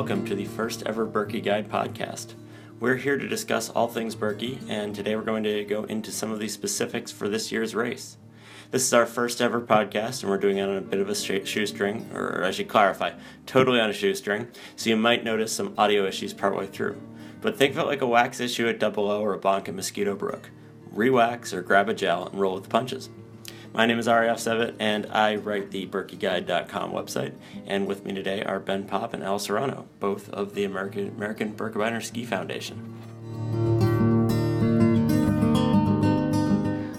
welcome to the first ever Birkie Guide podcast. We're here to discuss all things Birkie, and today we're going to go into some of the specifics for this year's race. This is our first ever podcast, and we're doing it on a bit of a shoestring, or I should clarify, totally on a shoestring, so you might notice some audio issues partway through. But think of it like a wax issue at Double O or a bonk at Mosquito Brook. Rewax or grab a gel and roll with the punches. My name is Ari Ofsevit, and I write the BirkieGuide.com website. And with me today are Ben Popp and Al Serrano, both of the American American Birkebeiner Ski Foundation.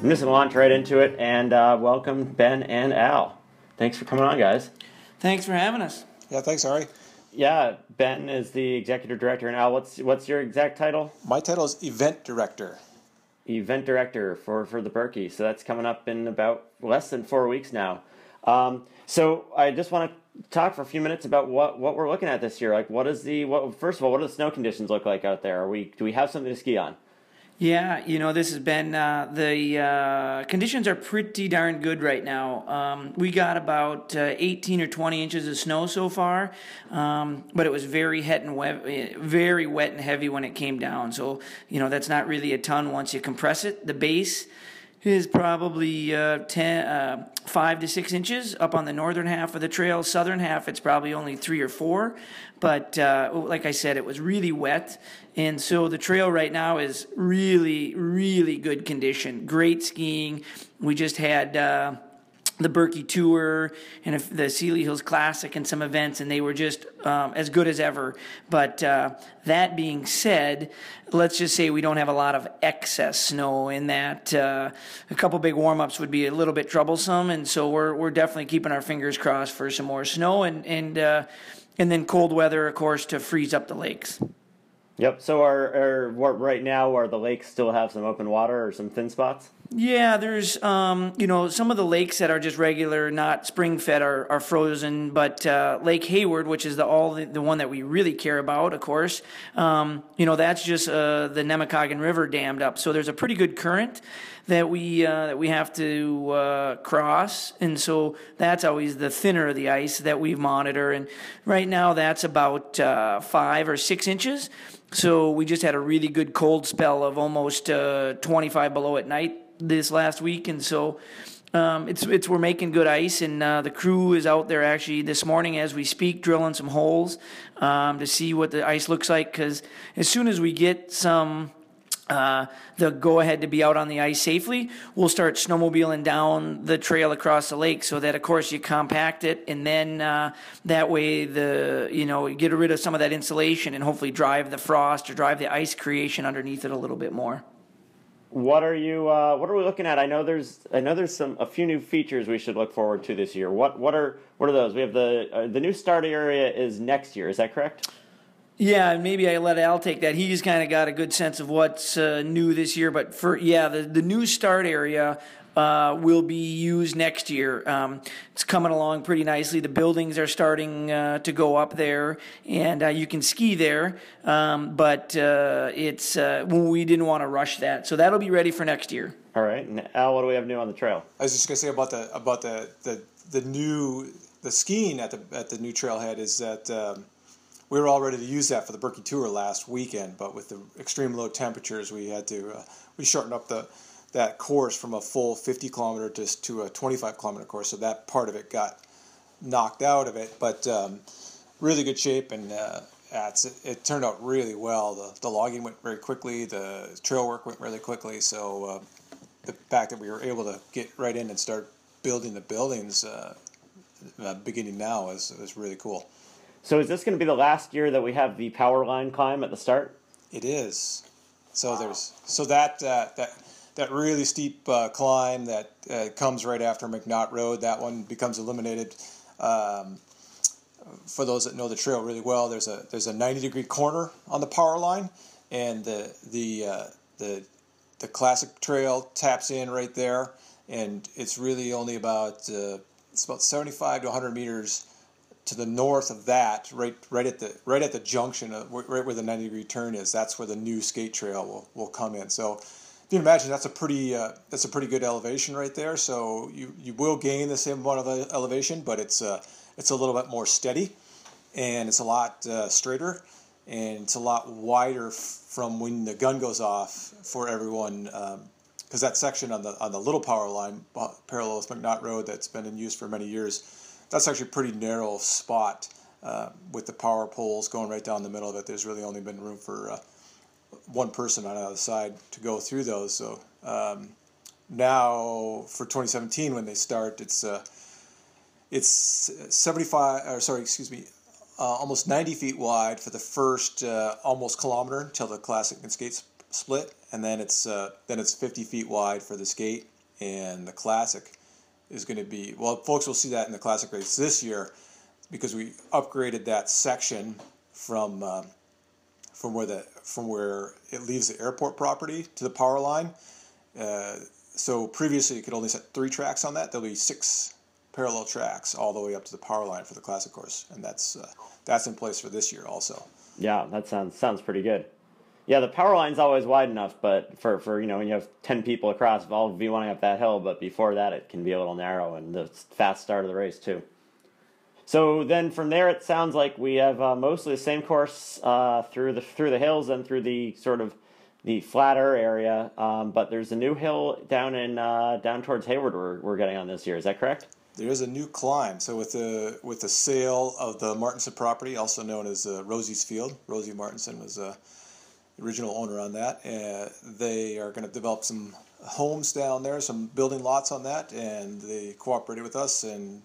I'm just going to launch right into it and uh, welcome Ben and Al. Thanks for coming on, guys. Thanks for having us. Yeah, thanks, Ari. Yeah, Ben is the executive director, and Al, what's what's your exact title? My title is event director event director for, for the Birkie. So that's coming up in about less than four weeks now. Um, so I just want to talk for a few minutes about what, what we're looking at this year. Like, what is the what? First of all, what do the snow conditions look like out there? Are we do we have something to ski on? Yeah, you know, this has been uh, the uh, conditions are pretty darn good right now. Um, we got about uh, 18 or 20 inches of snow so far, um, but it was very wet and wet, very wet and heavy when it came down. So you know, that's not really a ton once you compress it. The base is probably uh, 10, uh, 5 to 6 inches up on the northern half of the trail. Southern half, it's probably only 3 or 4. But uh, like I said, it was really wet. And so the trail right now is really, really good condition. Great skiing. We just had uh, the Birkie Tour and the Seeley Hills Classic and some events, and they were just um, as good as ever. But uh, that being said, let's just say we don't have a lot of excess snow in that. Uh, a couple big warm ups would be a little bit troublesome, and so we're we're definitely keeping our fingers crossed for some more snow and and uh, and then cold weather, of course, to freeze up the lakes. Yep. So, are, are right now are the lakes still have some open water or some thin spots? Yeah, there's um, you know some of the lakes that are just regular, not spring fed, are, are frozen. But uh, Lake Hayward, which is the all the, the, one that we really care about, of course, um, you know that's just uh, the Namekagon River dammed up. So there's a pretty good current that we uh, that we have to uh, cross, and so that's always the thinner of the ice that we monitor. And right now, that's about uh, five or six inches. So we just had a really good cold spell of almost uh, 25 below at night this last week, and so um, it's it's we're making good ice, and uh, the crew is out there actually this morning as we speak, drilling some holes um, to see what the ice looks like. Because as soon as we get some uh, the go ahead to be out on the ice safely, we'll start snowmobiling down the trail across the lake so that, of course, you compact it and then uh, that way the you know get rid of some of that insulation and hopefully drive the frost or drive the ice creation underneath it a little bit more. What are you? Uh, what are we looking at? I know there's. I know there's some a few new features we should look forward to this year. What What are What are those? We have the uh, the new start area is next year. Is that correct? Yeah, and maybe I let Al take that. He's kind of got a good sense of what's uh, new this year. But for yeah, the the new start area uh, will be used next year. Um, it's coming along pretty nicely. The buildings are starting uh, to go up there, and uh, you can ski there. Um, but uh, it's uh, we didn't want to rush that, so that'll be ready for next year. All right, and Al, what do we have new on the trail? I was just gonna say about the about the the, the new the skiing at the at the new trailhead is that. Um, we were all ready to use that for the Birkie Tour last weekend, but with the extreme low temperatures, we had to uh, we shortened up the that course from a full 50 kilometer to, to a 25 kilometer course. So that part of it got knocked out of it, but um, really good shape and uh, it, it, turned out really well. The, the logging went very quickly, the trail work went really quickly. So uh, the fact that we were able to get right in and start building the buildings uh, uh beginning now is, is really cool. So is this going to be the last year that we have the power line climb at the start? It is. So wow. there's so that uh, that that really steep uh, climb that uh, comes right after McNaught Road. That one becomes eliminated. Um, for those that know the trail really well, there's a there's a 90 degree corner on the power line, and the the uh, the the classic trail taps in right there, and it's really only about uh, it's about 75 to 100 meters to the north of that, right right at the right at the junction of right where the 90 degree turn is. That's where the new skate trail will, will come in. So you can imagine that's a pretty uh, that's a pretty good elevation right there. So you, you will gain the same amount of elevation, but it's uh, it's a little bit more steady. and it's a lot uh, straighter and it's a lot wider f- from when the gun goes off for everyone. because that section on the on the little power line parallel with McNaught Road that's been in use for many years, that's actually a pretty narrow spot uh, with the power poles going right down the middle of it. There's really only been room for uh, one person on either side to go through those. So um, now for 2017 when they start, it's uh, it's 75 or sorry, excuse me, uh, almost 90 feet wide for the first uh, almost kilometer until the classic and skate split, and then it's uh, then it's 50 feet wide for the skate, and the classic is going to be well. Folks will see that in the classic race this year because we upgraded that section from um, from where the from where it leaves the airport property to the power line. Uh, so previously you could only set three tracks on that. There'll be six parallel tracks all the way up to the power line for the classic course, and that's uh, that's in place for this year also. Yeah, that sounds sounds pretty good. Yeah, the power line's always wide enough, but for, for you know when you have ten people across, all of you want up that hill, but before that it can be a little narrow and the fast start of the race too. So then from there it sounds like we have uh, mostly the same course uh, through the through the hills and through the sort of the flatter area, um, but there's a new hill down in uh, down towards Hayward we're, we're getting on this year. Is that correct? There is a new climb. So with the with the sale of the Martinson property, also known as uh, Rosie's Field, Rosie Martinson was uh, the original owner on that. Uh, they are going to develop some homes down there, some building lots on that, and they cooperated with us and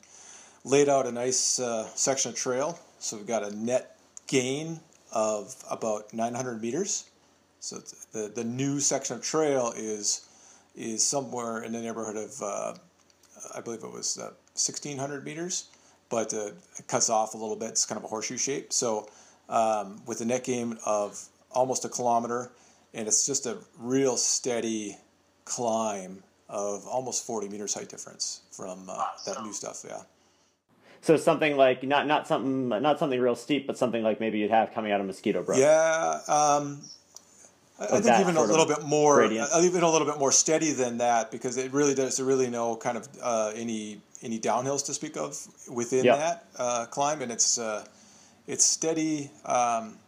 laid out a nice uh, section of trail. So we've got a net gain of about 900 meters. So the the new section of trail is is somewhere in the neighborhood of uh, I believe it was uh, 1600 meters, but uh, it cuts off a little bit. It's kind of a horseshoe shape. So um, with a net gain of almost a kilometer, and it's just a real steady climb of almost 40 meters height difference from uh, that new stuff. Yeah. So something like not not something not something real steep, but something like maybe you'd have coming out of Mosquito Brook. Yeah, um, I, think even a little bit more, gradient. even a little bit more steady than that, because it really does really no kind of uh, any any downhills to speak of within yep. that uh, climb, and it's uh, it's steady. Um,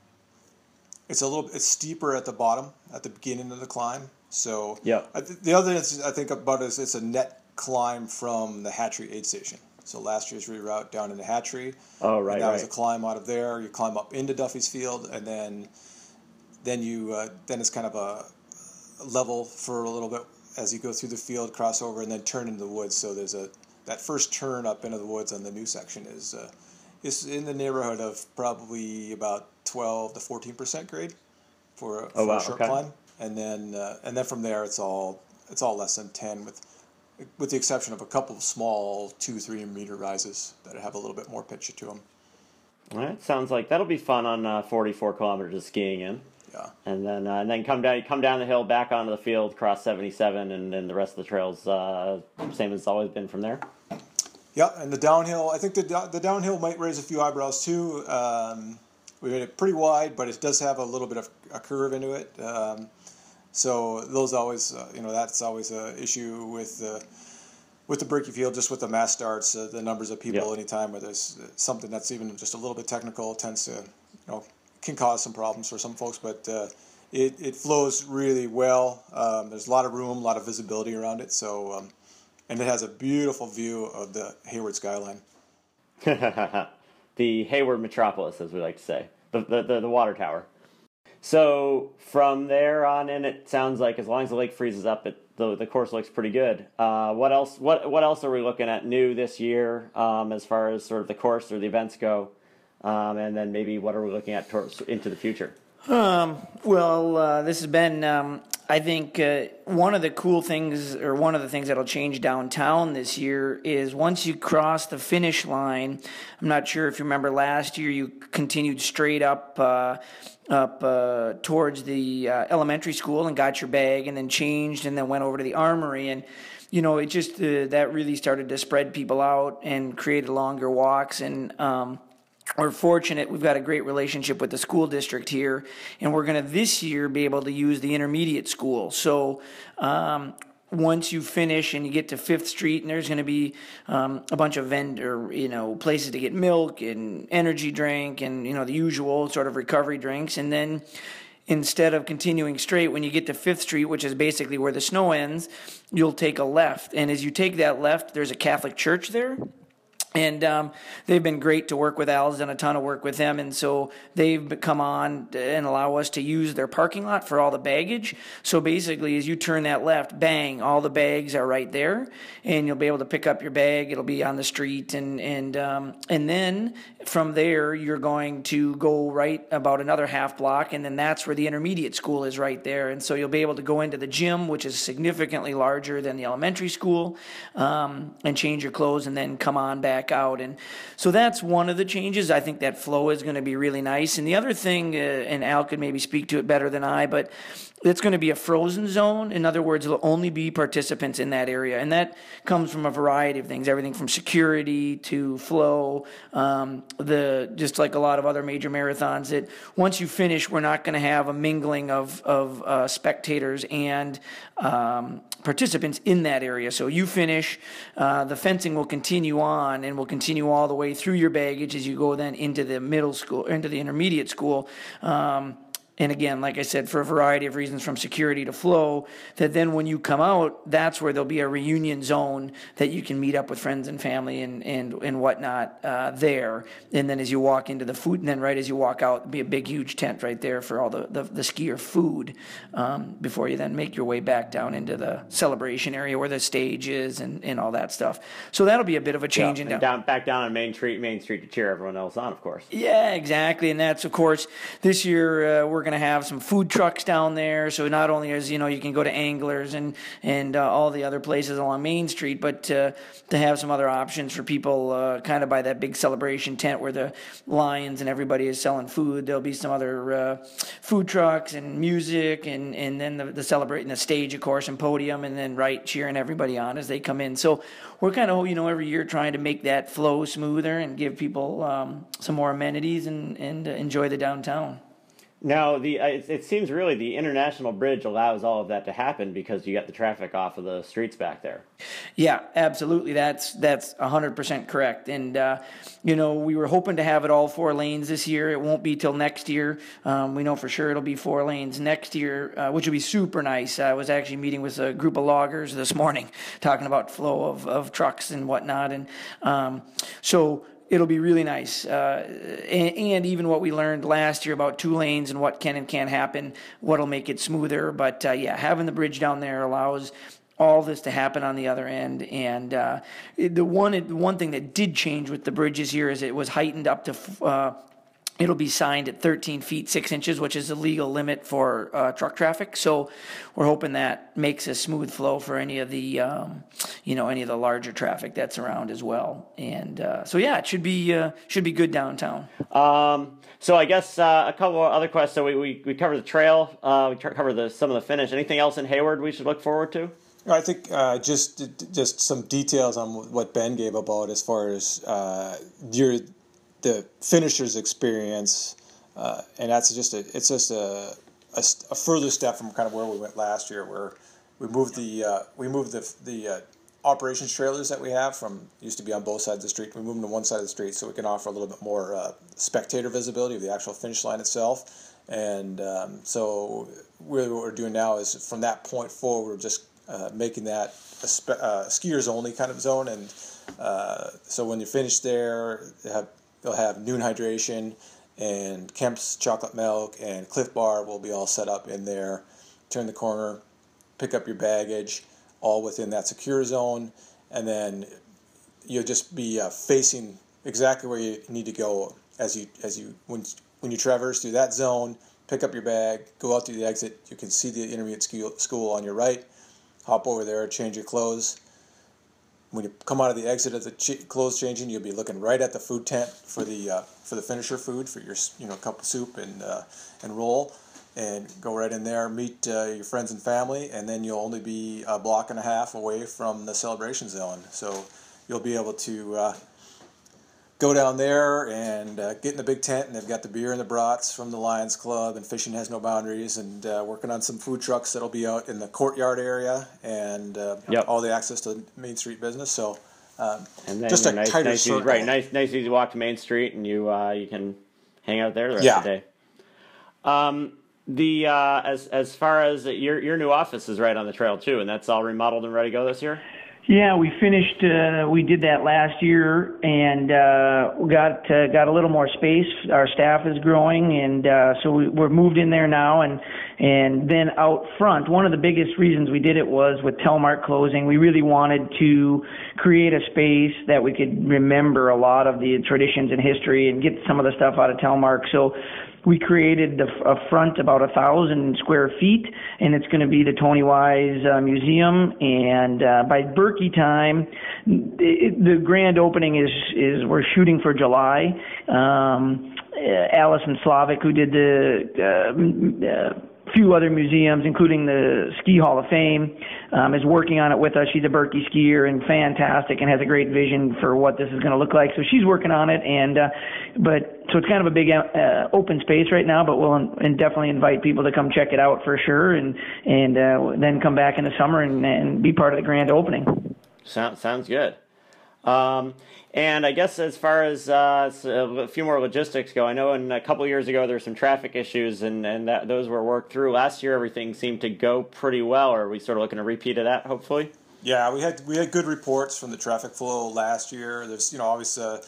it's a little it's steeper at the bottom at the beginning of the climb. So yeah, the other thing I think about is it's a net climb from the Hatchery aid station. So last year's reroute down into Hatchery. Oh right, that right. was a climb out of there. You climb up into Duffy's Field, and then then you uh, then it's kind of a level for a little bit as you go through the field, cross over, and then turn into the woods. So there's a that first turn up into the woods on the new section is uh, is in the neighborhood of probably about 12 to 14 percent grade for, a, oh, wow. a short okay. climb, and then uh, and then from there it's all it's all less than 10 with with the exception of a couple of small two three meter rises that have a little bit more pitch to them. All right, sounds like that'll be fun on uh, 44 kilometers of skiing in. Yeah. And then uh, and then come down come down the hill back onto the field, cross 77, and then the rest of the trails uh, same as it's always been from there. Yeah, and the downhill. I think the the downhill might raise a few eyebrows too. Um, we made it pretty wide, but it does have a little bit of a curve into it. Um, so those always, uh, you know, that's always an issue with the with the Birkie field, just with the mass starts, uh, the numbers of people yep. anytime where there's something that's even just a little bit technical tends to, you know, can cause some problems for some folks, but uh, it, it flows really well. Um, there's a lot of room, a lot of visibility around it. So, um, and it has a beautiful view of the Hayward skyline. the Hayward metropolis, as we like to say, the, the, the, the, water tower. So from there on in, it sounds like as long as the lake freezes up, it, the, the course looks pretty good. Uh, what else? What what else are we looking at new this year um, as far as sort of the course or the events go? Um, and then maybe what are we looking at towards, into the future? Um, well, uh, this has been, um, I think, uh, one of the cool things, or one of the things that'll change downtown this year is once you cross the finish line. I'm not sure if you remember last year, you continued straight up. Uh, up uh, towards the uh, elementary school and got your bag and then changed and then went over to the armory and you know it just uh, that really started to spread people out and created longer walks and um, we're fortunate we've got a great relationship with the school district here and we're going to this year be able to use the intermediate school. So um, once you finish and you get to Fifth Street, and there's going to be um, a bunch of vendor, you know, places to get milk and energy drink and you know the usual sort of recovery drinks, and then instead of continuing straight, when you get to Fifth Street, which is basically where the snow ends, you'll take a left, and as you take that left, there's a Catholic church there and um, they've been great to work with. Al's done a ton of work with them, and so they've come on and allow us to use their parking lot for all the baggage. So basically, as you turn that left, bang, all the bags are right there, and you'll be able to pick up your bag. It'll be on the street, and and um, and then from there, you're going to go right about another half block, and then that's where the intermediate school is right there. And so you'll be able to go into the gym, which is significantly larger than the elementary school, um, and change your clothes, and then come on back back out. And so that's one of the changes. I think that flow is going to be really nice. And the other thing, uh, and Al could maybe speak to it better than I, but it's going to be a frozen zone. In other words, there'll only be participants in that area. And that comes from a variety of things, everything from security to flow, um, the just like a lot of other major marathons, that once you finish, we're not going to have a mingling of, of uh, spectators and um, participants in that area. So you finish, uh, the fencing will continue on and will continue all the way through your baggage as you go then into the middle school, into the intermediate school. Um, and again, like I said, for a variety of reasons from security to flow, that then when you come out, that's where there'll be a reunion zone that you can meet up with friends and family and, and, and whatnot uh, there. And then as you walk into the food, and then right as you walk out, there'll be a big, huge tent right there for all the, the, the skier food um, before you then make your way back down into the celebration area where the stage is and, and all that stuff. So that'll be a bit of a change yeah, in down. down. Back down on Main Street, Main Street to cheer everyone else on, of course. Yeah, exactly. And that's, of course, this year uh, we're going to have some food trucks down there. So not only as you know, you can go to Anglers and and uh, all the other places along Main Street, but uh, to have some other options for people, uh, kind of by that big celebration tent where the Lions and everybody is selling food. There'll be some other uh, food trucks and music, and and then the, the celebrating the stage, of course, and podium, and then right cheering everybody on as they come in. So we're kind of you know every year trying to make that flow smoother and give people um, some more amenities and and enjoy the downtown. Now, the uh, it, it, seems really the international bridge allows all of that to happen because you got the traffic off of the streets back there. Yeah, absolutely. That's that's hundred percent correct. And uh, you know, we were hoping to have it all four lanes this year. It won't be till next year. Um, we know for sure it'll be four lanes next year, uh, which would be super nice. I was actually meeting with a group of loggers this morning, talking about flow of, of trucks and whatnot. And um, so it'll be really nice. Uh, and, and, even what we learned last year about two lanes and what can and can't happen, what'll make it smoother. But uh, yeah, having the bridge down there allows all this to happen on the other end. And uh, the one one thing that did change with the bridges here is it was heightened up to uh, It'll be signed at 13 feet 6 inches, which is the legal limit for uh, truck traffic. So we're hoping that makes a smooth flow for any of the, um, you know, any of the larger traffic that's around as well. And uh, so yeah, it should be uh, should be good downtown. Um, so I guess uh, a couple of other questions. So we, we, we covered the trail, uh, we covered the some of the finish. Anything else in Hayward we should look forward to? I think uh, just just some details on what Ben gave about as far as your the finisher's experience, uh, and that's just a it's just a, a, a, further step from kind of where we went last year, where we moved the uh, we moved the the uh, operations trailers that we have from used to be on both sides of the street. We moved them to one side of the street so we can offer a little bit more uh, spectator visibility of the actual finish line itself. And um, so really, what we're doing now is from that point forward, we're just uh, making that a spe- uh, skiers only kind of zone and. so when you finish there, have They'll have Nuun hydration and Kemp's chocolate milk and Clif Bar will be all set up in there. Turn the corner, pick up your baggage, all within that secure zone, and then you'll just be uh, facing exactly where you need to go as you as you when when you traverse through that zone. Pick up your bag, go out through the exit. You can see the intermediate school on your right. Hop over there, change your clothes, when you come out of the exit of the ch- clothes changing, you'll be looking right at the food tent for the uh, for the finisher food for your you know cup of soup and uh, and roll, and go right in there, meet uh, your friends and family, and then you'll only be a block and a half away from the celebration zone. So you'll be able to uh, go down there and uh, get in the big tent, and they've got the beer and the brats from the Lions Club, and Fishing Has No Boundaries, and uh, working on some food trucks that'll be out in the courtyard area and uh, Yep. all the access to Main Street business. So um, And then just a nice, tighter nice easy, circle. right? Nice, nice easy walk to Main Street, and you uh, you can hang out there the rest Yeah. of the day. Um, the uh, as as far as your your new office is right on the trail too, and that's all remodeled and ready to go this year. Yeah, we finished. Uh, we did that last year, and uh, got uh, got a little more space. Our staff is growing, and uh, so we, we're moved in there now. And and then out front, one of the biggest reasons we did it was with Telemark closing. We really wanted to create a space that we could remember a lot of the traditions and history, and get some of the stuff out of Telemark. So we created the, a front about a thousand square feet, and it's going to be the Tony Wise uh, Museum. And uh, by Birkie time, it, the grand opening is is we're shooting for July. Um, Allison Slavic, who did the uh, uh, few other museums, including the Ski Hall of Fame, um, is working on it with us. She's a Birkie skier and fantastic, and has a great vision for what this is going to look like. So she's working on it, and uh, but so it's kind of a big uh, open space right now. But we'll and definitely invite people to come check it out for sure, and and uh, then come back in the summer and, and be part of the grand opening. Sounds sounds good. Um, and I guess as far as uh, s- a few more logistics go, I know in a couple years ago there were some traffic issues, and and that those were worked through. Last year everything seemed to go pretty well. Are we sort of looking a repeat of that? Hopefully. Yeah, we had we had good reports from the traffic flow last year. There's you know obviously a,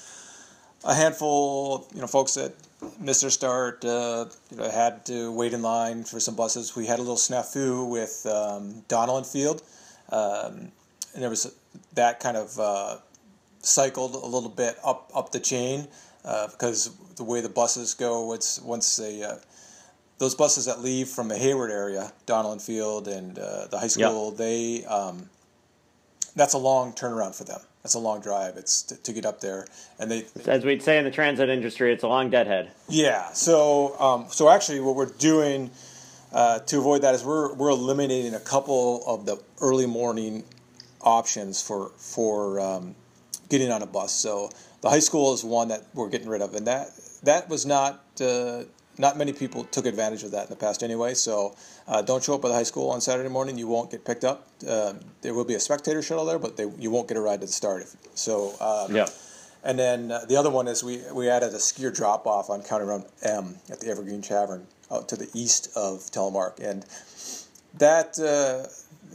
a handful you know folks that missed their start. Uh, you know had to wait in line for some buses. We had a little snafu with um, Donnellan Field, um, and there was that kind of uh, cycled a little bit up up the chain uh, because the way the buses go, it's once they uh, those buses that leave from the Hayward area, Donnellan Field and uh, the high school, they um, that's a long turnaround for them. That's a long drive. It's to, to get up there, and they As we'd say in the transit industry, it's a long deadhead. yeah. So um, so actually, what we're doing uh, to avoid that is we're we're eliminating a couple of the early morning options for for um, getting on a bus. So the high school is one that we're getting rid of, and that that was not. Uh, not many people took advantage of that in the past anyway, so uh, don't show up at the high school on Saturday morning. You won't get picked up. Uh, there will be a spectator shuttle there, but they, you won't get a ride to the start. If, so um, Yep. and then uh, the other one is we, we added a skier drop off on County Road M at the Evergreen Tavern out to the east of Telemark, and that uh,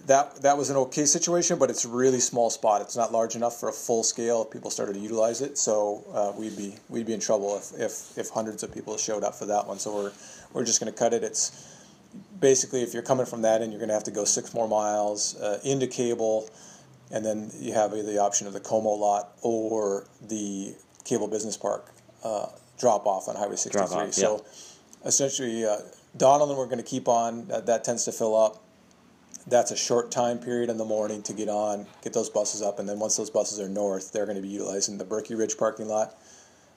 that that was an okay situation, but it's a really small spot. It's not large enough for a full scale. If people started to utilize it, so uh, we'd be we'd be in trouble if, if if hundreds of people showed up for that one. So we're we're just going to cut it. It's basically if you're coming from that end, you're going to have to go six more miles uh, into Cable, and then you have either the option of the Como lot or the Cable Business Park uh, drop off on Highway 63. Drop off, so essentially, uh, Donnellan we're going to keep on. That, that tends to fill up. That's a short time period in the morning to get on, get those buses up, and then once those buses are north, they're going to be utilizing the Birkie Ridge parking lot,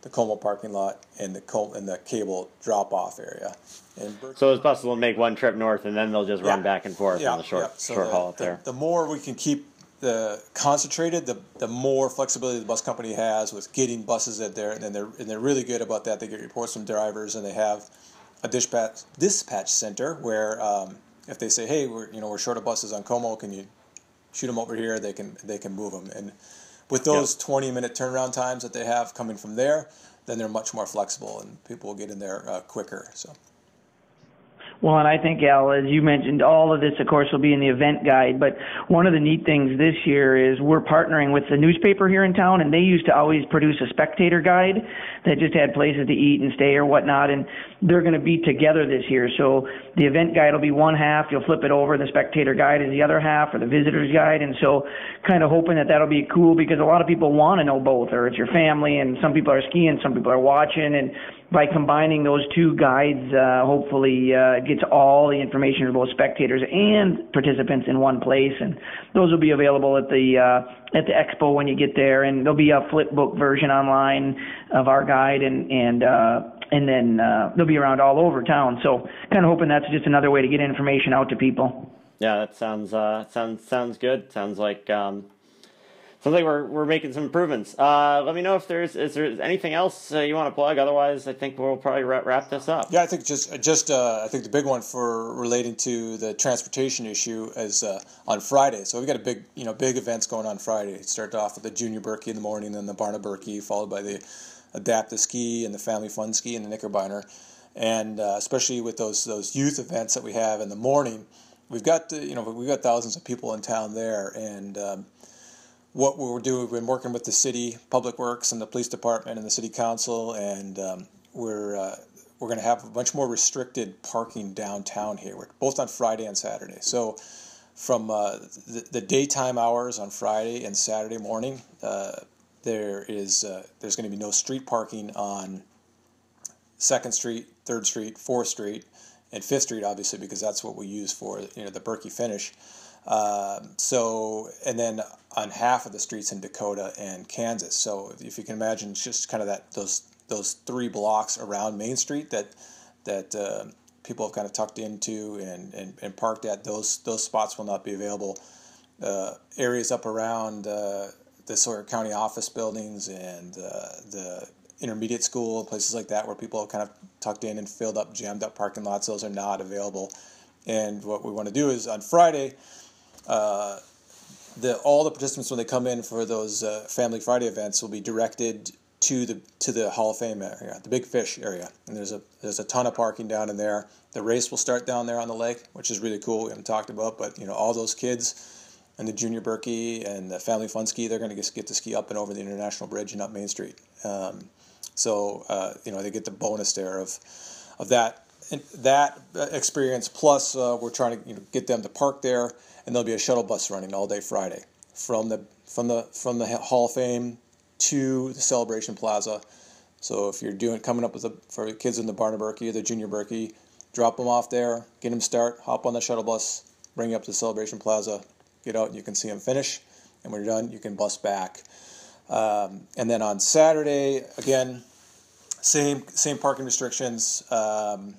the Como parking lot, and the Co- and the Cable drop off area. And Birkie- So those buses will make one trip north, and then they'll just run back and forth on the short So short the, haul up the- there. The, more we can keep the concentrated, the the more flexibility the bus company has with getting buses at there, and then they're and they're really good about that. They get reports from drivers, and they have a dispatch dispatch center where um, if they say, hey, we're you know we're short of buses on Como, can you shoot them over here? They can they can move them, and with those twenty minute turnaround times that they have coming from there, then they're much more flexible, and people will get in there uh, quicker. So. Well, and I think, Al, as you mentioned, all of this, of course, will be in the event guide. But one of the neat things this year is we're partnering with the newspaper here in town, and they used to always produce a spectator guide that just had places to eat and stay or whatnot. And they're going to be together this year. So the event guide will be one half. You'll flip it over. The spectator guide is the other half, or the visitor's guide. And so, kind of hoping that that'll be cool because a lot of people want to know both, or it's your family, and some people are skiing, some people are watching, and by combining those two guides, uh, hopefully uh, gets all the information for both spectators and participants in one place, and those will be available at the uh, at the expo when you get there, and there'll be a flip book version online of our guide, and and uh, and then uh, they'll be around all over town. So, kind of hoping that's just another way to get information out to people. Yeah, that sounds uh, sounds sounds good. Sounds like um, sounds like we're, we're making some improvements. Uh, let me know if there's is there anything else uh, you want to plug. Otherwise, I think we'll probably wrap, wrap this up. Yeah, I think just just uh, I think the big one for relating to the transportation issue is uh, on Friday. So we've got a big you know big events going on Friday. It Start off with the Junior Birkie in the morning, then the Barna Birkie, followed by the Adaptive Ski and the Family Fun Ski and the Knickerbeiner. And uh, especially with those those youth events that we have in the morning, we've got you know we've got thousands of people in town there and. Um, what we're doing, we've been working with the city, Public Works, and the police department, and the city council, and um, we're uh, we're going to have a much more restricted parking downtown here, both on Friday and Saturday. So, from uh, the, the, daytime hours on Friday and Saturday morning, uh, there is uh, there's going to be no street parking on Second Street, Third Street, Fourth Street, and Fifth Street, obviously, because that's what we use for you know the Birkie finish. Um, so, and then on half of the streets in Dakota and Kansas. So, if you can imagine, it's just kind of that those those three blocks around Main Street that that uh, people have kind of tucked into and, and, and parked at. Those those spots will not be available. Uh, areas up around uh, the Sawyer County office buildings and uh, the intermediate school, places like that, where people have kind of tucked in and filled up, jammed up parking lots. Those are not available. And what we want to do is on Friday uh, the all the participants when they come in for those uh, Family Friday events will be directed to the to the Hall of Fame area, the Big Fish area, and there's a there's a ton of parking down in there. The race will start down there on the lake, which is really cool. We haven't talked about, but you know all those kids and the Junior Birkie and the Family Fun Ski, they're going to get to ski up and over the International Bridge and up Main Street. Um, so uh, you know they get the bonus there of of that that experience. Plus, uh, we're trying to you know, get them to park there and there'll be a shuttle bus running all day Friday from the from the from the Hall of Fame to the Celebration Plaza. So if you're doing coming up with the for the kids in the Barna Birkie or the Junior Birkie, drop them off there, get them start, hop on the shuttle bus, bring you up to the Celebration Plaza, get out, and you can see them finish. And when you're done, you can bus back. Um, and then on Saturday, again, same same parking restrictions. Um,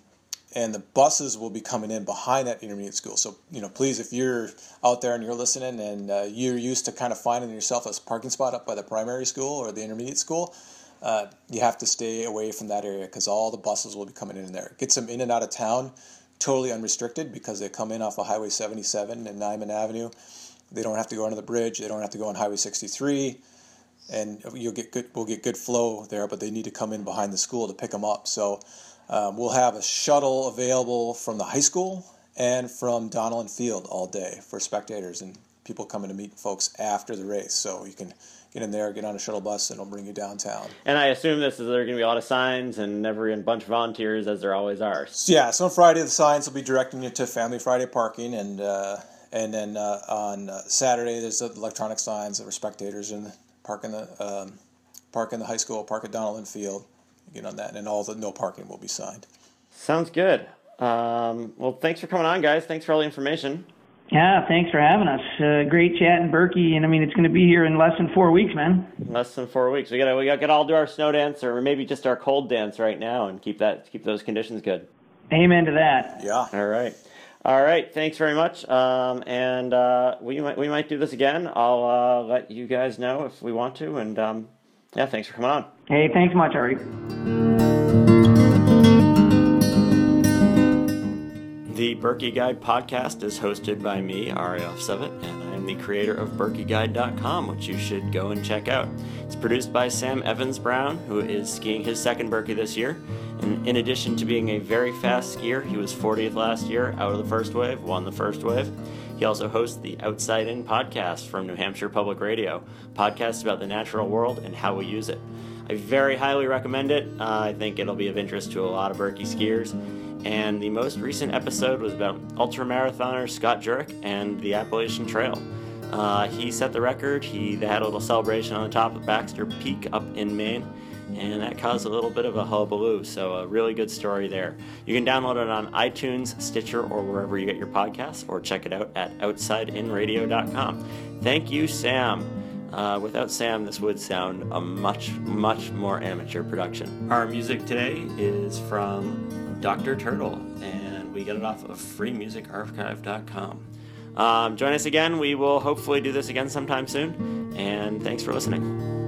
and the buses will be coming in behind that intermediate school. So, you know, please, if you're out there and you're listening and uh, you're used to kind of finding yourself a parking spot up by the primary school or the intermediate school, uh, you have to stay away from that area because all the buses will be coming in there. Gets them in and out of town totally unrestricted because they come in off of Highway 77 and Nyman Avenue. They don't have to go under the bridge. They don't have to go on Highway 63 and you'll get good we'll get good flow there but they need to come in behind the school to pick them up so um, we'll have a shuttle available from the high school and from Donelon Field all day for spectators and people coming to meet folks after the race. So you can get in there, get on a shuttle bus, and it'll bring you downtown. And I assume this is there are going to be a lot of signs and every a bunch of volunteers as there always are. So, yeah, so on Friday the signs will be directing you to Family Friday parking, and uh, and then uh, on uh, Saturday there's the electronic signs that were spectators in park in the um, park in the high school, park at Donelon Field get on that, and all the no parking will be signed. Sounds good. Um, well, thanks for coming on, guys. Thanks for all the information. Yeah, thanks for having us. Uh, great chatting, Birkie, and I mean it's going to be here in less than four weeks, man. Less than four weeks. We got to we got to all do our snow dance, or maybe just our cold dance right now, and keep that keep those conditions good. Amen to that. Yeah. All right. All right. Thanks very much. Um, and uh, we might we might do this again. I'll uh, let you guys know if we want to, and um, yeah, thanks for coming on. Hey, thanks much, Ari. The Birkie Guide podcast is hosted by me, Ari Ofsevit, and I am the creator of BirkieGuide.com, which you should go and check out. It's produced by Sam Evans Brown, who is skiing his second Birkie this year. And in addition to being a very fast skier, he was 40th last year out of the first wave, won the first wave. He also hosts the Outside In podcast from New Hampshire Public Radio, podcast about the natural world and how we use it. I very highly recommend it. Uh, I think it'll be of interest to a lot of Birkie skiers. And the most recent episode was about ultramarathoner Scott Jurek and the Appalachian Trail. Uh, he set the record. He had a little celebration on the top of Baxter Peak up in Maine and that caused a little bit of a hullabaloo. So, a really good story there. You can download it on iTunes, Stitcher, or wherever you get your podcasts, or check it out at outsideinradio.com. Thank you, Sam. Uh, without Sam, this would sound a much, much more amateur production. Our music today is from Dr. Turtle, and we get it off of freemusicarchive.com. Um, join us again. We will hopefully do this again sometime soon and thanks for listening.